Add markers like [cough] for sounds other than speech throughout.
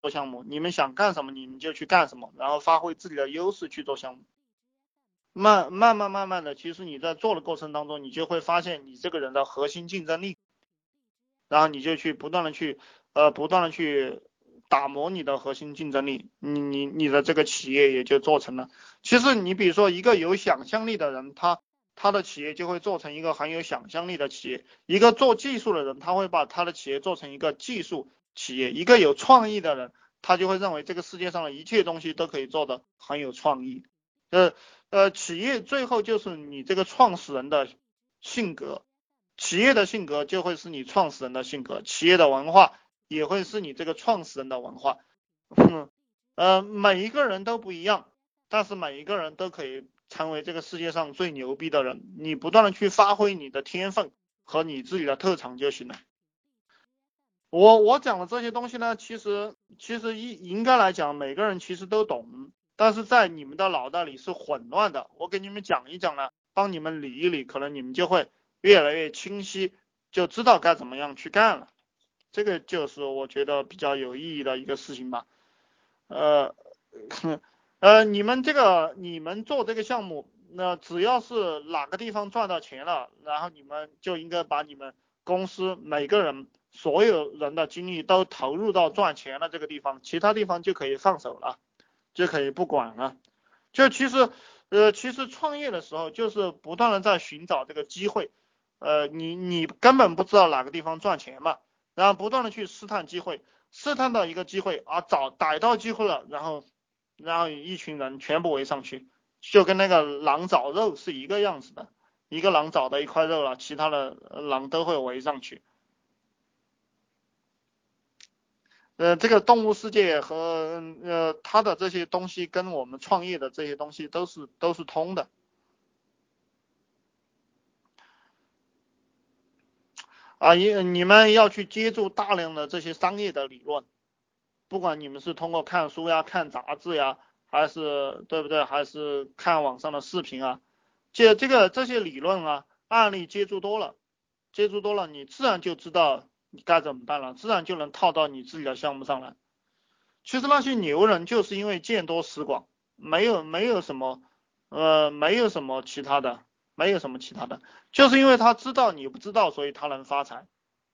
做项目，你们想干什么你们就去干什么，然后发挥自己的优势去做项目。慢慢慢慢慢的，其实你在做的过程当中，你就会发现你这个人的核心竞争力，然后你就去不断的去呃不断的去打磨你的核心竞争力，你你你的这个企业也就做成了。其实你比如说一个有想象力的人，他他的企业就会做成一个很有想象力的企业；一个做技术的人，他会把他的企业做成一个技术企业；一个有创意的人，他就会认为这个世界上的一切东西都可以做的很有创意。呃。呃，企业最后就是你这个创始人的性格，企业的性格就会是你创始人的性格，企业的文化也会是你这个创始人的文化。嗯 [laughs] 呃，每一个人都不一样，但是每一个人都可以成为这个世界上最牛逼的人。你不断的去发挥你的天分和你自己的特长就行了。我我讲的这些东西呢，其实其实应应该来讲，每个人其实都懂。但是在你们的脑袋里是混乱的，我给你们讲一讲呢，帮你们理一理，可能你们就会越来越清晰，就知道该怎么样去干了。这个就是我觉得比较有意义的一个事情吧。呃，[laughs] 呃，你们这个你们做这个项目，那只要是哪个地方赚到钱了，然后你们就应该把你们公司每个人所有人的精力都投入到赚钱的这个地方，其他地方就可以放手了。就可以不管了，就其实，呃，其实创业的时候就是不断的在寻找这个机会，呃，你你根本不知道哪个地方赚钱嘛，然后不断的去试探机会，试探到一个机会啊，找逮到机会了，然后，然后一群人全部围上去，就跟那个狼找肉是一个样子的，一个狼找到一块肉了，其他的狼都会围上去。呃，这个动物世界和呃它的这些东西跟我们创业的这些东西都是都是通的。啊，你你们要去接触大量的这些商业的理论，不管你们是通过看书呀、看杂志呀，还是对不对，还是看网上的视频啊，接这个这些理论啊、案例接触多了，接触多了，你自然就知道。你该怎么办了？自然就能套到你自己的项目上来。其实那些牛人就是因为见多识广，没有没有什么，呃，没有什么其他的，没有什么其他的，就是因为他知道你不知道，所以他能发财，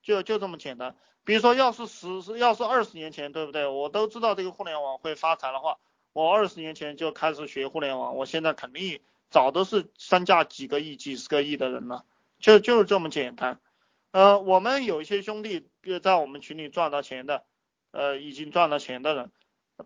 就就这么简单。比如说，要是十，要是二十年前，对不对？我都知道这个互联网会发财的话，我二十年前就开始学互联网，我现在肯定早都是身价几个亿、几十个亿的人了，就就是这么简单。呃，我们有一些兄弟，比如在我们群里赚到钱的，呃，已经赚到钱的人，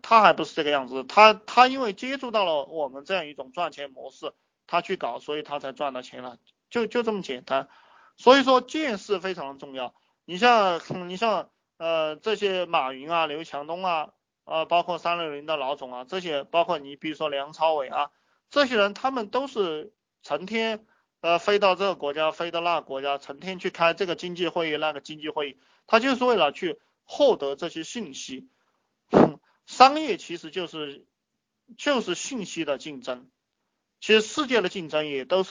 他还不是这个样子，他他因为接触到了我们这样一种赚钱模式，他去搞，所以他才赚到钱了，就就这么简单。所以说见识非常的重要。你像你像呃这些马云啊、刘强东啊，呃包括三六零的老总啊，这些包括你比如说梁朝伟啊，这些人他们都是成天。呃，飞到这个国家，飞到那个国家，成天去开这个经济会议，那个经济会议，他就是为了去获得这些信息。商业其实就是就是信息的竞争，其实世界的竞争也都是。